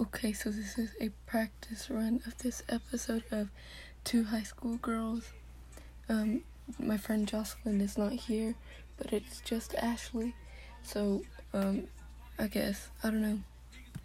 Okay, so this is a practice run of this episode of Two High School Girls. Um, my friend Jocelyn is not here, but it's just Ashley. So, um, I guess, I don't know.